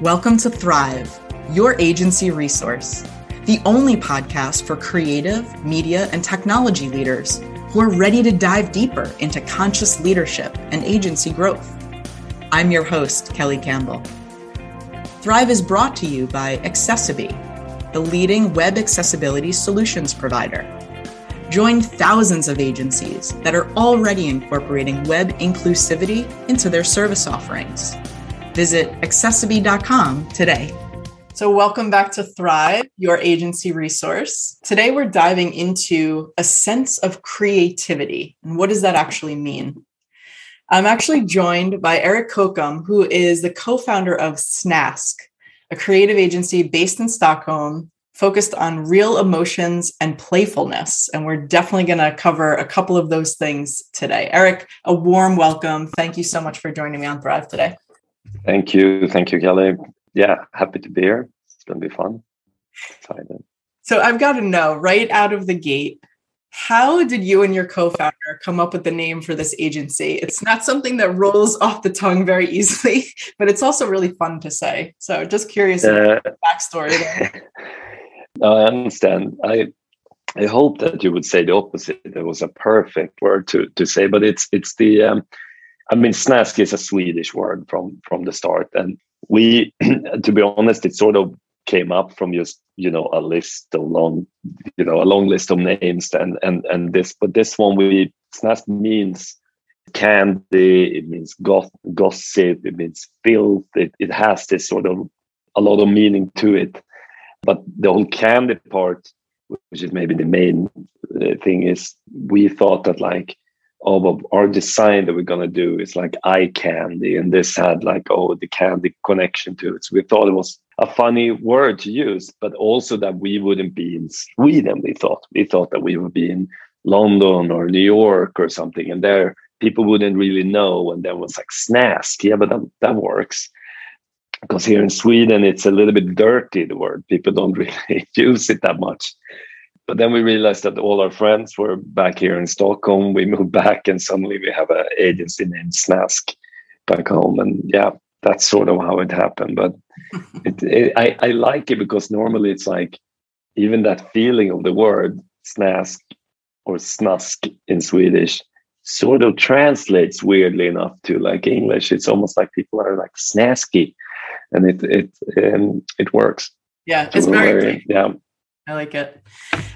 Welcome to Thrive, your agency resource, the only podcast for creative, media, and technology leaders who are ready to dive deeper into conscious leadership and agency growth. I'm your host, Kelly Campbell. Thrive is brought to you by Accessibility, the leading web accessibility solutions provider. Join thousands of agencies that are already incorporating web inclusivity into their service offerings Visit accessibe.com today. So, welcome back to Thrive, your agency resource. Today, we're diving into a sense of creativity. And what does that actually mean? I'm actually joined by Eric Kokum, who is the co founder of Snask, a creative agency based in Stockholm focused on real emotions and playfulness. And we're definitely going to cover a couple of those things today. Eric, a warm welcome. Thank you so much for joining me on Thrive today. Thank you. Thank you, Kelly. Yeah, happy to be here. It's going to be fun. Excited. So I've got to know right out of the gate, how did you and your co-founder come up with the name for this agency? It's not something that rolls off the tongue very easily, but it's also really fun to say. So just curious uh, backstory there. no, I understand. I I hope that you would say the opposite. It was a perfect word to to say, but it's it's the um, I mean, snask is a Swedish word from from the start, and we, to be honest, it sort of came up from just you know a list of long, you know, a long list of names, and and and this, but this one we snask means candy, it means goth, gossip, it means filth. It it has this sort of a lot of meaning to it, but the whole candy part, which is maybe the main uh, thing, is we thought that like of our design that we're to do is like eye candy and this had like oh the candy connection to it. So we thought it was a funny word to use but also that we wouldn't be in sweden we thought. We thought that we would be in london or new york or something and there people wouldn't really know and there was like snask. Yeah but that, that works. Because here in sweden it's a little bit dirty the word. People don't really use it that much but then we realized that all our friends were back here in Stockholm. We moved back, and suddenly we have an agency named Snask back home. And yeah, that's sort of how it happened. But it, it, I, I like it because normally it's like even that feeling of the word snask or snask in Swedish sort of translates weirdly enough to like English. It's almost like people are like snasky, and it it um, it works. Yeah, it's very yeah. I like it.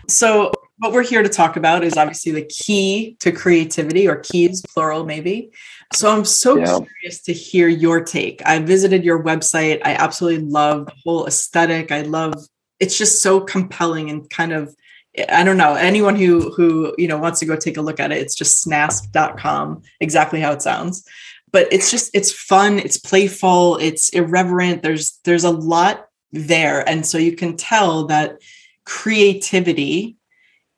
So, what we're here to talk about is obviously the key to creativity or keys, plural, maybe. So, I'm so yeah. curious to hear your take. I visited your website. I absolutely love the whole aesthetic. I love it's just so compelling and kind of I don't know anyone who who you know wants to go take a look at it. It's just snask.com, exactly how it sounds. But it's just it's fun, it's playful, it's irreverent. There's there's a lot there, and so you can tell that creativity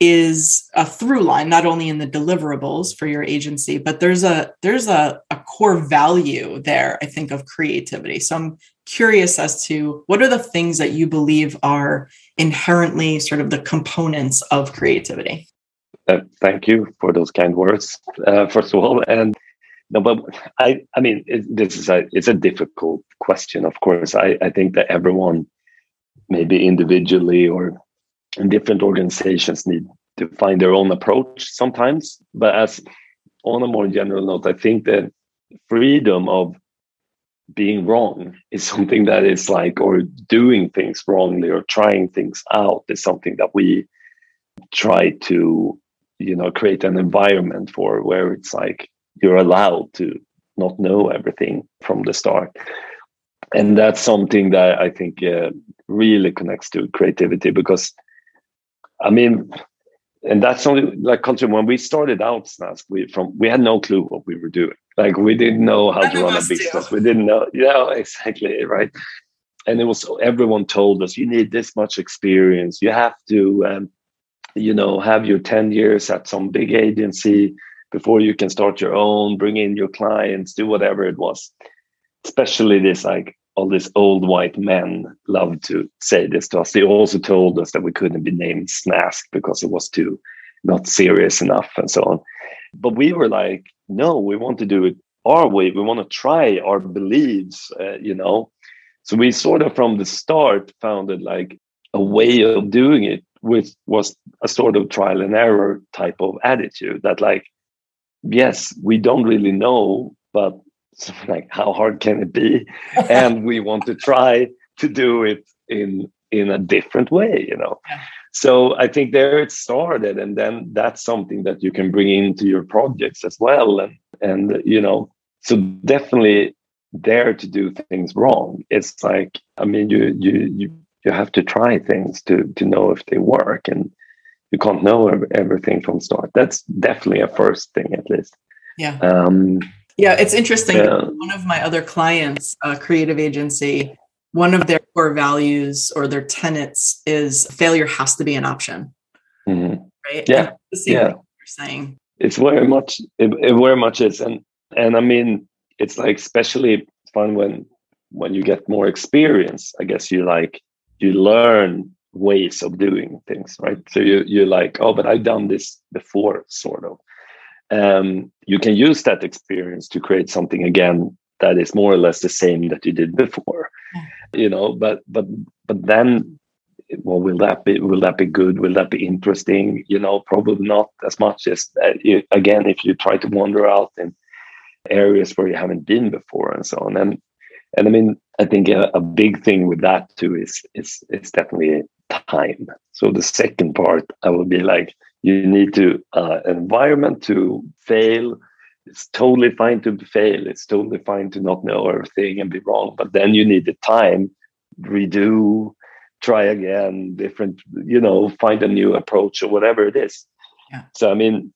is a through line not only in the deliverables for your agency but there's a there's a, a core value there i think of creativity. So i'm curious as to what are the things that you believe are inherently sort of the components of creativity? Uh, thank you for those kind words uh, first of all. And no but i i mean it, this is a it's a difficult question of course. I i think that everyone maybe individually or and different organizations need to find their own approach sometimes. But as on a more general note, I think that freedom of being wrong is something that is like, or doing things wrongly or trying things out is something that we try to, you know, create an environment for where it's like you're allowed to not know everything from the start. And that's something that I think uh, really connects to creativity because I mean, and that's only like country when we started out snask we from we had no clue what we were doing. Like we didn't know how to run a business. We didn't know yeah exactly right? And it was everyone told us you need this much experience. You have to um, you know have your 10 years at some big agency before you can start your own bring in your clients do whatever it was. Especially this like all these old white men love to say this to us. They also told us that we couldn't be named Snask because it was too not serious enough and so on. But we were like, no, we want to do it our way. We want to try our beliefs, uh, you know. so we sort of from the start founded like a way of doing it which was a sort of trial and error type of attitude that like yes we don't really know but like how hard can it be? And we want to try to do it in in a different way you know? So i think there it started and then that's something that you can bring into your projects as well and and you know so definitely dare to do things wrong. It's like i mean you you you you have to try things to to know if they work and you can't know everything from start. That's definitely a first thing at least. Yeah. Um yeah it's interesting. Yeah. one of my other clients a creative agency one of their core values or their tenets is failure has to be an option. Mm-hmm. right? Yeah yeah. you're saying. It's very much it, it very much is. And and i mean it's like especially fun when when you get more experience. I guess you like you learn ways of doing things right? So you you're like oh but i've done this before sort of um, you can use that experience to create something again that is more or less the same that you did before. You know but but but then well will that be will that be good? Will that be interesting? You know probably not as much as uh, you, again if you try to wander out in areas where you haven't been before and so on. And and i mean i think a, a big thing with that too is is is definitely time. So the second part i would be like you need to uh, environment to fail. It's totally fine to fail. It's totally fine to not know everything and be wrong but then you need the time redo try again different you know find a new approach or whatever it is. Yeah. so i mean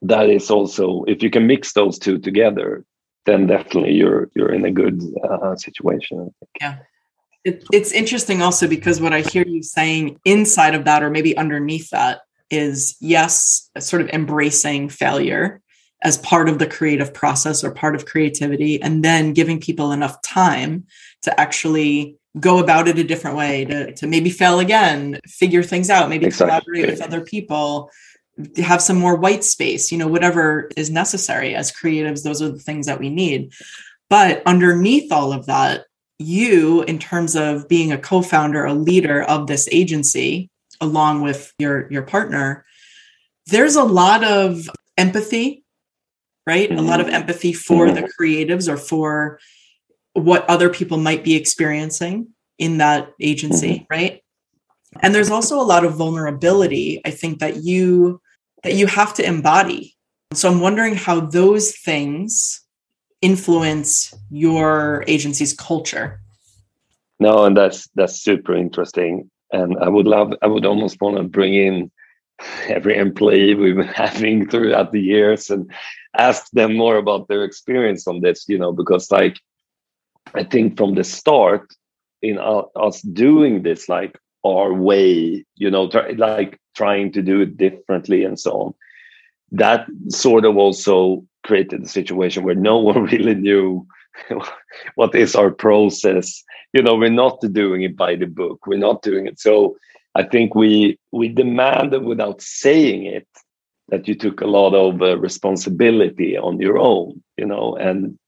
that is also if you can mix those two together then definitely you're you're in a good uh, situation yeah. It, it's interesting also because what i hear you saying inside of that or maybe underneath that is yes sort of embracing failure as part of the creative process or part of creativity and then giving people enough time to actually go about it a different way to, to maybe fail again figure things out maybe exactly. collaborate with other people have some more white space, you know, whatever is necessary as creatives, those are the things that we need. But underneath all of that, you, in terms of being a co founder, a leader of this agency, along with your, your partner, there's a lot of empathy, right? Mm-hmm. A lot of mm-hmm. empathy for mm-hmm. the creatives or for what other people might be experiencing in that agency, mm-hmm. right? And there's also a lot of vulnerability, I think, that you that you have to embody. So I'm wondering how those things influence your agency's culture. No, and that's that's super interesting. And I would love, I would almost want to bring in every employee we've been having throughout the years and ask them more about their experience on this, you know, because like I think from the start in us doing this, like our way, you know, try, like trying to do it differently and so on. That sort of also created a situation where no one really knew what is our process. You know, we're not doing it by the book. We're not doing it. So I think we we demanded without saying it that you took a lot of uh, responsibility on your own. You know, and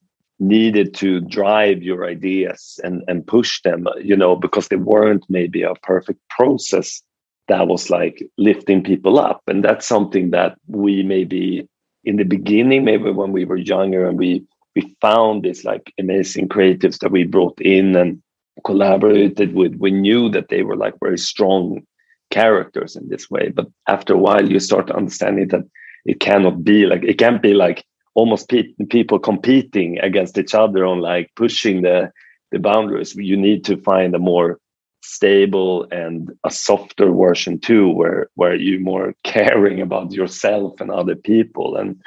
needed to drive your ideas and and push them you know because they weren't maybe a perfect process that was like lifting people up and that's something that we maybe in the beginning maybe when we were younger and we we found this like amazing creatives that we brought in and collaborated with. We knew that they were like very strong characters in this way but after a while you start understanding that it cannot be like it can't be like almost pe- people competing against each other on like pushing the the boundaries. You need to find a more stable and a softer version too where where you're more caring about yourself and other people. And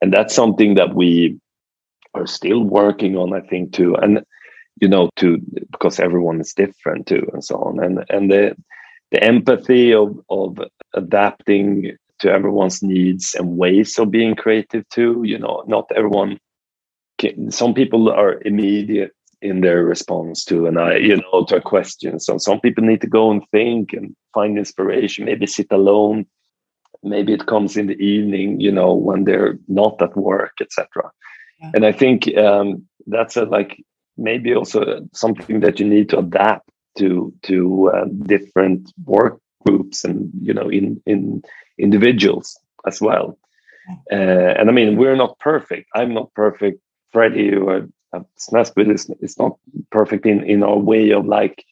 and that's something that we are still working on i think too and you know to because everyone is different too and so on. And and the the empathy of of adapting to everyone's needs and ways of being creative too you know not everyone can, some people are immediate in their response to and i you know to a question. So some people need to go and think and find inspiration maybe sit alone. Maybe it comes in the evening you know when they're not at work etc yeah. and i think um, that's a like maybe also something that you need to adapt to to uh, different work groups and you know in in individuals as well. Uh, and I mean, we're not perfect. I'm not perfect. Freddie or uh, is not perfect in, in our way of like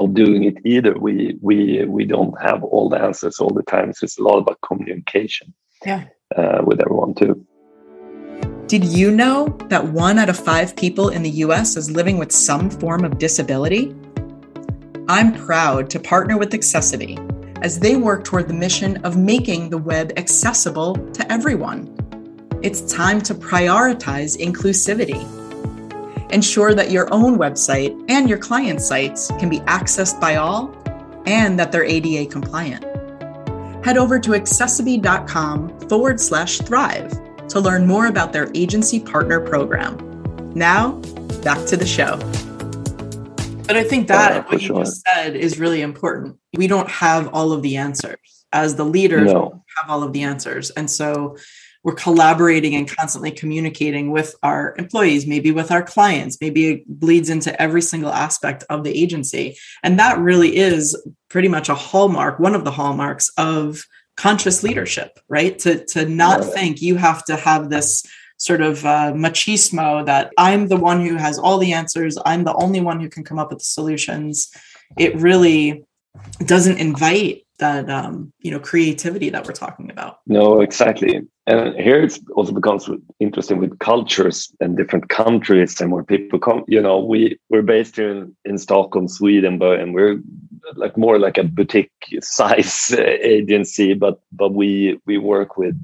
of doing it either. We we we don't have all the answers all the time. So it's a lot about communication. Yeah. Uh, with everyone too. Did you know that one out of five people in the US is living with some form of disability? I'm proud to partner with Accessibility as they work toward the mission of making the web accessible to everyone. It's time to prioritize inclusivity. Ensure that your own website and your client sites can be accessed by all and that they're ADA compliant. Head over to accessibe.com forward slash thrive to learn more about their agency partner program. Now, back to the show. But I think that yeah, what you sure. just said is really important. We don't have all of the answers. As the leaders, no. have all of the answers. And so we're collaborating and constantly communicating with our employees, maybe with our clients, maybe it bleeds into every single aspect of the agency. And that really is pretty much a hallmark, one of the hallmarks of conscious leadership, right? To to not think you have to have this sort of uh, machismo that I'm the one who has all the answers, I'm the only one who can come up with the solutions. It really doesn't invite that um, you know creativity that we're talking about. No, exactly. And here it also becomes interesting with cultures and different countries and where people come. You know, we we're based here in, in Stockholm, Sweden, but and we're like more like a boutique size uh, agency, but but we we work with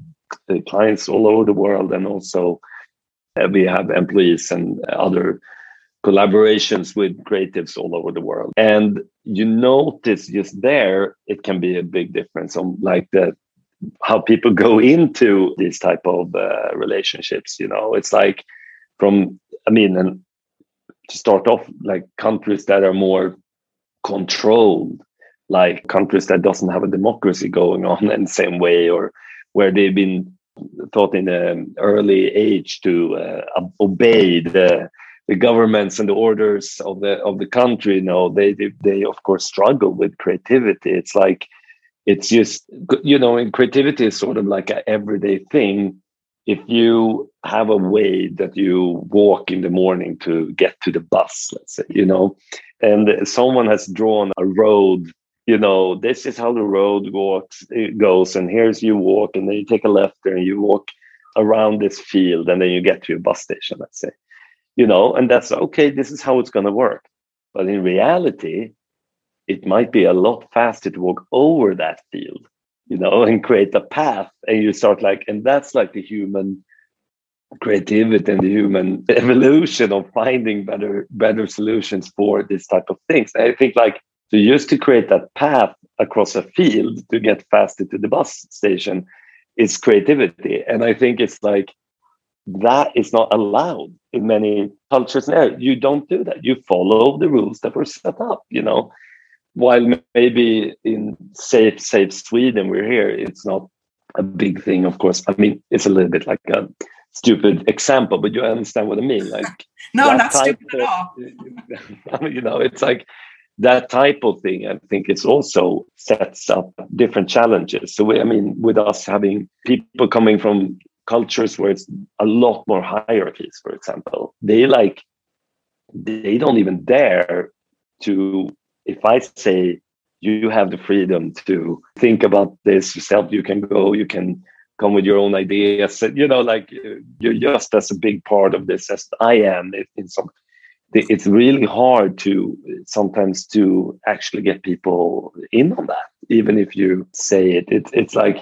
clients all over the world, and also uh, we have employees and other collaborations with creatives all over the world. And you notice just there, it can be a big difference on like the how people go into these type of uh, relationships. You know, it's like from I mean, and to start off, like countries that are more controlled, like countries that doesn't have a democracy going on in the same way, or where they've been taught in an early age to uh, obey the the governments and the orders of the of the country you know they, they they of course struggle with creativity it's like it's just you know and creativity is sort of like an everyday thing if you have a way that you walk in the morning to get to the bus let's say you know and someone has drawn a road you know this is how the road walks it goes and here's you walk and then you take a left there and you walk around this field and then you get to your bus station let's say you know, and that's okay, this is how it's going to work. But in reality, it might be a lot faster to walk over that field, you know, and create a path. And you start like, and that's like the human creativity and the human evolution of finding better, better solutions for this type of things. And I think like so just to create that path across a field to get faster to the bus station is creativity. And I think it's like that is not allowed in many cultures now. You don't do that. You follow the rules that were set up, you know. While maybe in safe, safe Sweden, we're here, it's not a big thing, of course. I mean, it's a little bit like a stupid example, but you understand what I mean. Like no, not stupid of, at all. you know, it's like that type of thing. I think it's also sets up different challenges. So we, I mean, with us having people coming from cultures where it's a lot more hierarchies, for example, they like they don't even dare to if I say you have the freedom to think about this yourself, you can go, you can come with your own ideas. You know, like you're just as a big part of this as I am in some it's really hard to sometimes to actually get people in on that even if you say it, it it's like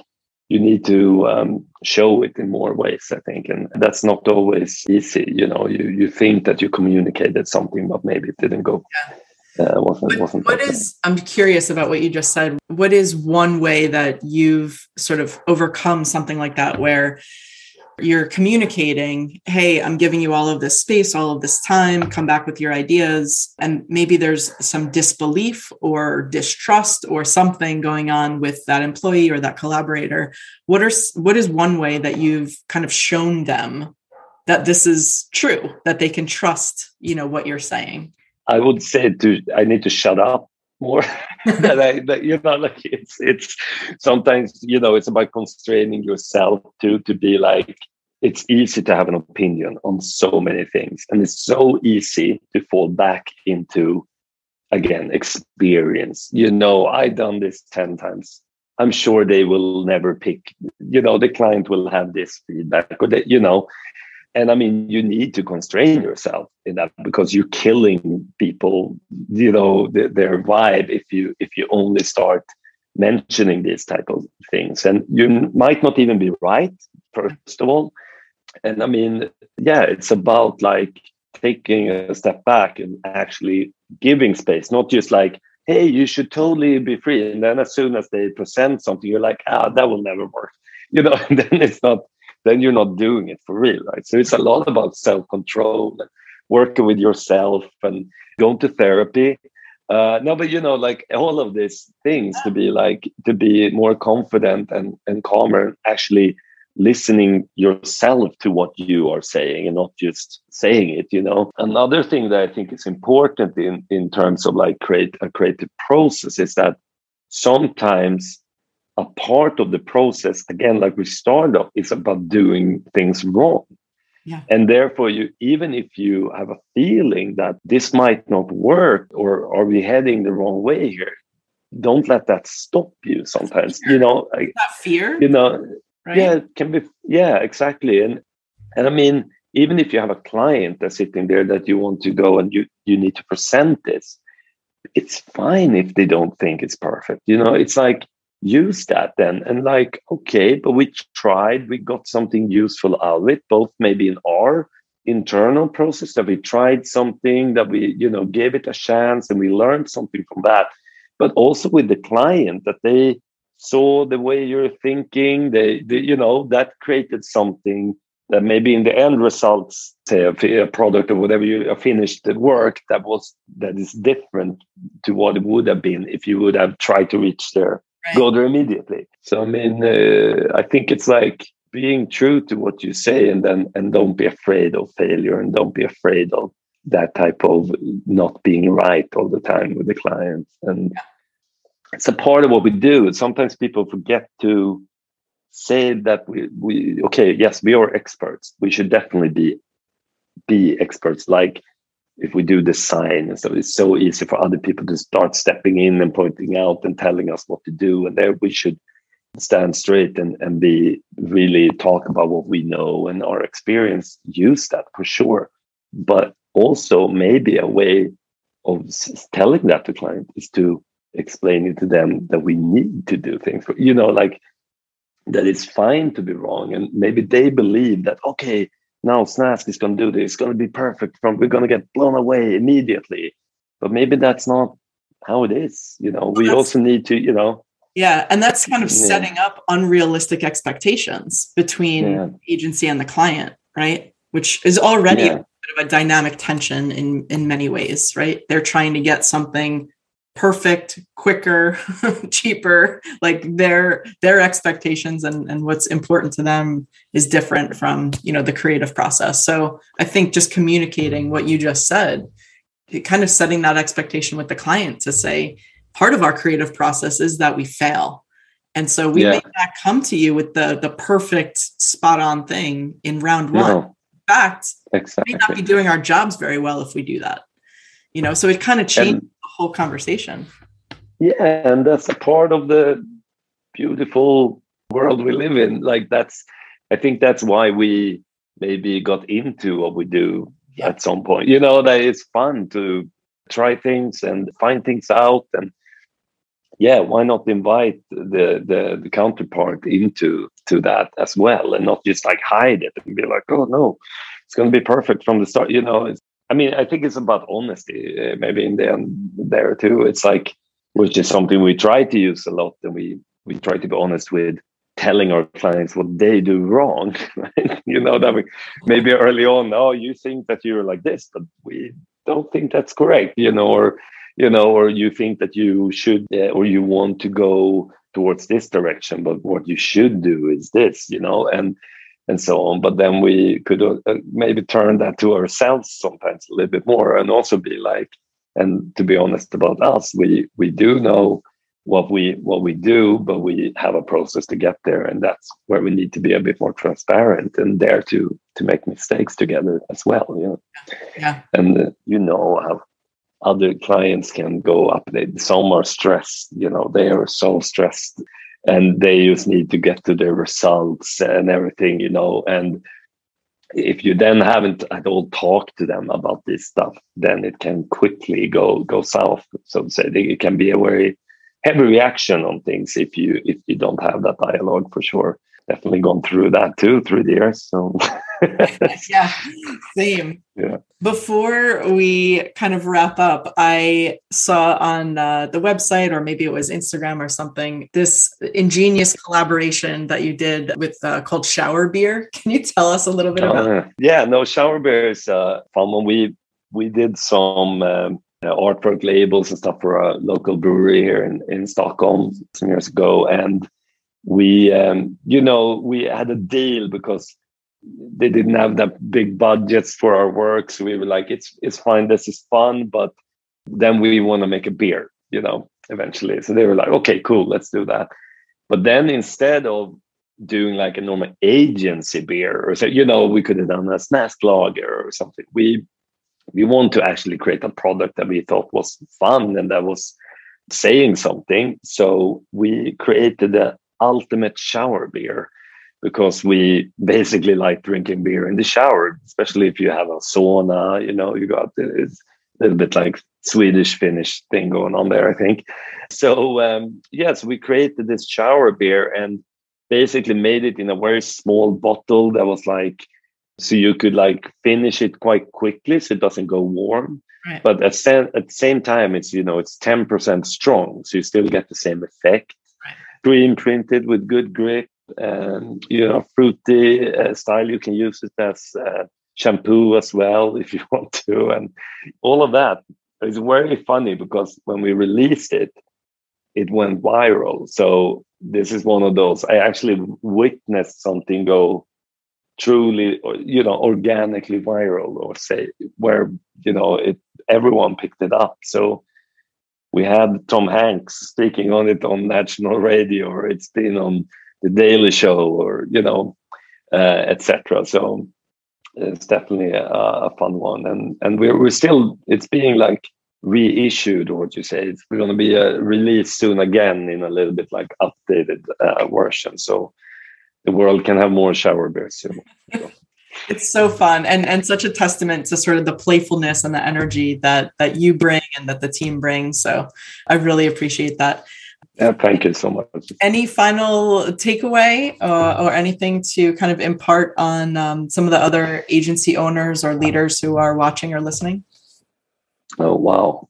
you need to um, show it in more ways i think and that's not always easy you know you you think that you communicated something but maybe it didn't go yeah. Uh, wasn't, what, wasn't what is i'm curious about what you just said what is one way that you've sort of overcome something like that where you're communicating, hey, I'm giving you all of this space, all of this time, come back with your ideas. And maybe there's some disbelief or distrust or something going on with that employee or that collaborator. What are what is one way that you've kind of shown them that this is true that they can trust you know what you're saying i would say to i need to shut up more that i that, you know like it's it's sometimes you know it's about constraining yourself to to be like it's easy to have an opinion on so many things and it's so easy to fall back into again experience. You know i done this 10 times. I'm sure they will never pick you know the client will have this feedback or that you know and i mean you need to constrain yourself in that because you're killing people you know the, their vibe if you if you only start mentioning these type of things. And you might not even be right first of all. And i mean yeah it's about like taking a step back and actually giving space not just like hey you should totally be free. And then as soon as they present something you're like ah that will never work. You know and then it's not then you're not doing it for real, right? So it's a lot about self control and working with yourself and going to therapy. Uh, no, but you know, like all of these things to be like to be more confident and and calmer, actually listening yourself to what you are saying and not just saying it you know another thing that i think is important in in terms of like create a creative process is that sometimes a part of the process again like we started off is about doing things wrong yeah. and therefore you even if you have a feeling that this might not work or are we heading the wrong way here don't let that stop you sometimes you know that fear you know right? yeah it can be yeah exactly and and i mean even if you have a client that's sitting there that you want to go and you you need to present this it's fine if they don't think it's perfect you know it's like use that then. And like okay but we tried we got something useful out of it both maybe in our internal process that we tried something that we you know gave it a chance and we learned something from that but also with the client that they saw the way you're thinking they, they you know that created something that maybe in the end results say a, product or whatever you finished work that was that is different to what it would have been if you would have tried to reach there right. go there immediately. So I mean, uh, I think it's like being true to what you say, and then and don't be afraid of failure, and don't be afraid of that type of not being right all the time with the clients. And it's a part of what we do. Sometimes people forget to say that we we okay, yes, we are experts. We should definitely be be experts like if we do design and so it's so easy for other people to start stepping in and pointing out and telling us what to do and there we should stand straight and, and be really talk about what we know and our experience use that for sure. But also maybe a way of telling that to client is to explain it to them that we need to do things you know like that it's fine to be wrong and maybe they believe that okay now Snask is going to do this. It's going to be perfect. From we're going to get blown away immediately. But maybe that's not how it is. You know, we also need to, you know. Yeah, and that's kind of yeah. setting up unrealistic expectations between yeah. agency and the client, right? Which is already yeah. a bit of a dynamic tension in in many ways, right? They're trying to get something perfect quicker cheaper like their their expectations and and what's important to them is different from you know the creative process so i think just communicating what you just said kind of setting that expectation with the client to say part of our creative process is that we fail and so we yeah. may not come to you with the the perfect spot on thing in round one no. in fact exactly. we may not be doing our jobs very well if we do that you know so it kind of changes and, whole conversation. Yeah and that's a part of the beautiful world we live in. Like that's i think that's why we maybe got into what we do yeah. at some point. You know that it's fun to try things and find things out and yeah why not invite the, the the counterpart into to that as well and not just like hide it and be like oh no it's going to be perfect from the start you know it's I mean, I think it's about honesty, uh, maybe in the end there too. It's like, which is something we try to use a lot, and we we try to be honest with telling our clients what they do wrong. You know that we maybe early on, oh, you think that you're like this, but we don't think that's correct. You know, or you know, or you think that you should, uh, or you want to go towards this direction, but what you should do is this. You know, and and so on. But then we could uh, maybe turn that to ourselves sometimes a little bit more, and also be like, and to be honest about us, we we do know what we what we do, but we have a process to get there, and that's where we need to be a bit more transparent and dare to to make mistakes together as well. You know? yeah, and uh, you know how other clients can go up. They, some are stressed, you know, they are so stressed and they just need to get to their results and everything, you know. And if you then haven't at all talked to them about this stuff, then it can quickly go go south. So to say, it can be a very heavy reaction on things if you if you don't have that dialogue for sure. Definitely gone through that too through the years. So yeah, same. Yeah. Before we kind of wrap up, I saw on uh, the website, or maybe it was Instagram or something, this ingenious collaboration that you did with uh, called Shower Beer. Can you tell us a little bit about? Uh, yeah, no, Shower Beer is uh, fun. We we did some. Um, artwork labels and stuff for a local brewery here in, in Stockholm some years ago. And we, um, you know, we had a deal because they didn't have that big budgets for our work. So we were like, it's it's fine, this is fun, but then we want to make a beer, you know, eventually. So they were like, okay, cool, let's do that. But then instead of doing like a normal agency beer or so, you know, we could have done a snask lager or something. We we want to actually create a product that we thought was fun and that was saying something. So we created the ultimate shower beer because we basically like drinking beer in the shower, especially if you have a sauna, you know, you got it's a little bit like Swedish Finnish thing going on there, I think. So um, yes, we created this shower beer and basically made it in a very small bottle that was like so you could like finish it quite quickly so it doesn't go warm right. but at, at the same time it's you know it's 10% strong so you still get the same effect right. green printed with good grip and you know fruity uh, style you can use it as uh, shampoo as well if you want to and all of that. Is very funny because when we released it it went viral. So this is one of those i actually witnessed something go truly you know organically viral or say where you know it everyone picked it up. So we had tom hanks speaking on it on national radio it's been on the daily show or you know uh, etc so it's definitely a, a, fun one and and we're, we're still it's being like reissued or what you say it's going to be a release soon again in a little bit like updated uh, version so the world can have more shower bears soon. it's so fun and and such a testament to sort of the playfulness and the energy that that you bring and that the team brings. So I really appreciate that. Yeah, thank you so much. Any final takeaway uh, or anything to kind of impart on um, some of the other agency owners or leaders who are watching or listening? Oh wow,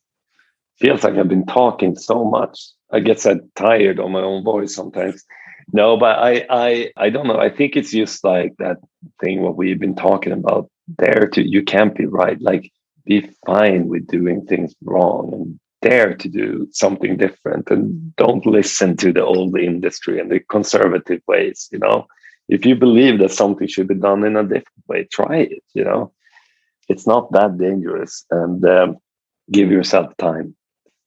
feels like I've been talking so much. I get so tired on my own voice sometimes. No, but I, I, I don't know. I think it's just like that thing what we've been talking about. There to you can't be right. Like be fine with doing things wrong and dare to do something different and don't listen to the old industry and the conservative ways. You know, if you believe that something should be done in a different way, try it. You know, it's not that dangerous, and um, give yourself time.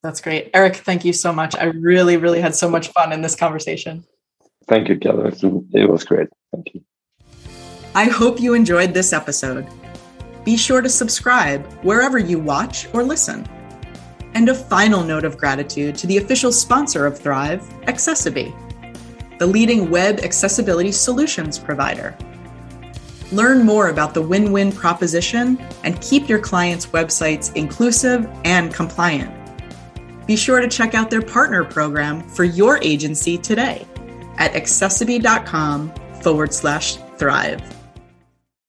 That's great. eric thank you so much. I really, really had so much fun in this conversation. Thank you, Kelly. It was great. Thank you. I hope you enjoyed this episode. Be sure to subscribe wherever you watch or listen. And a final note of gratitude to the official sponsor of Thrive, accessiBe, the leading web accessibility solutions provider. Learn more about the win win proposition and keep your clients' websites inclusive and compliant. Be sure to check out their partner program for your agency today at accessibility.com forward slash thrive.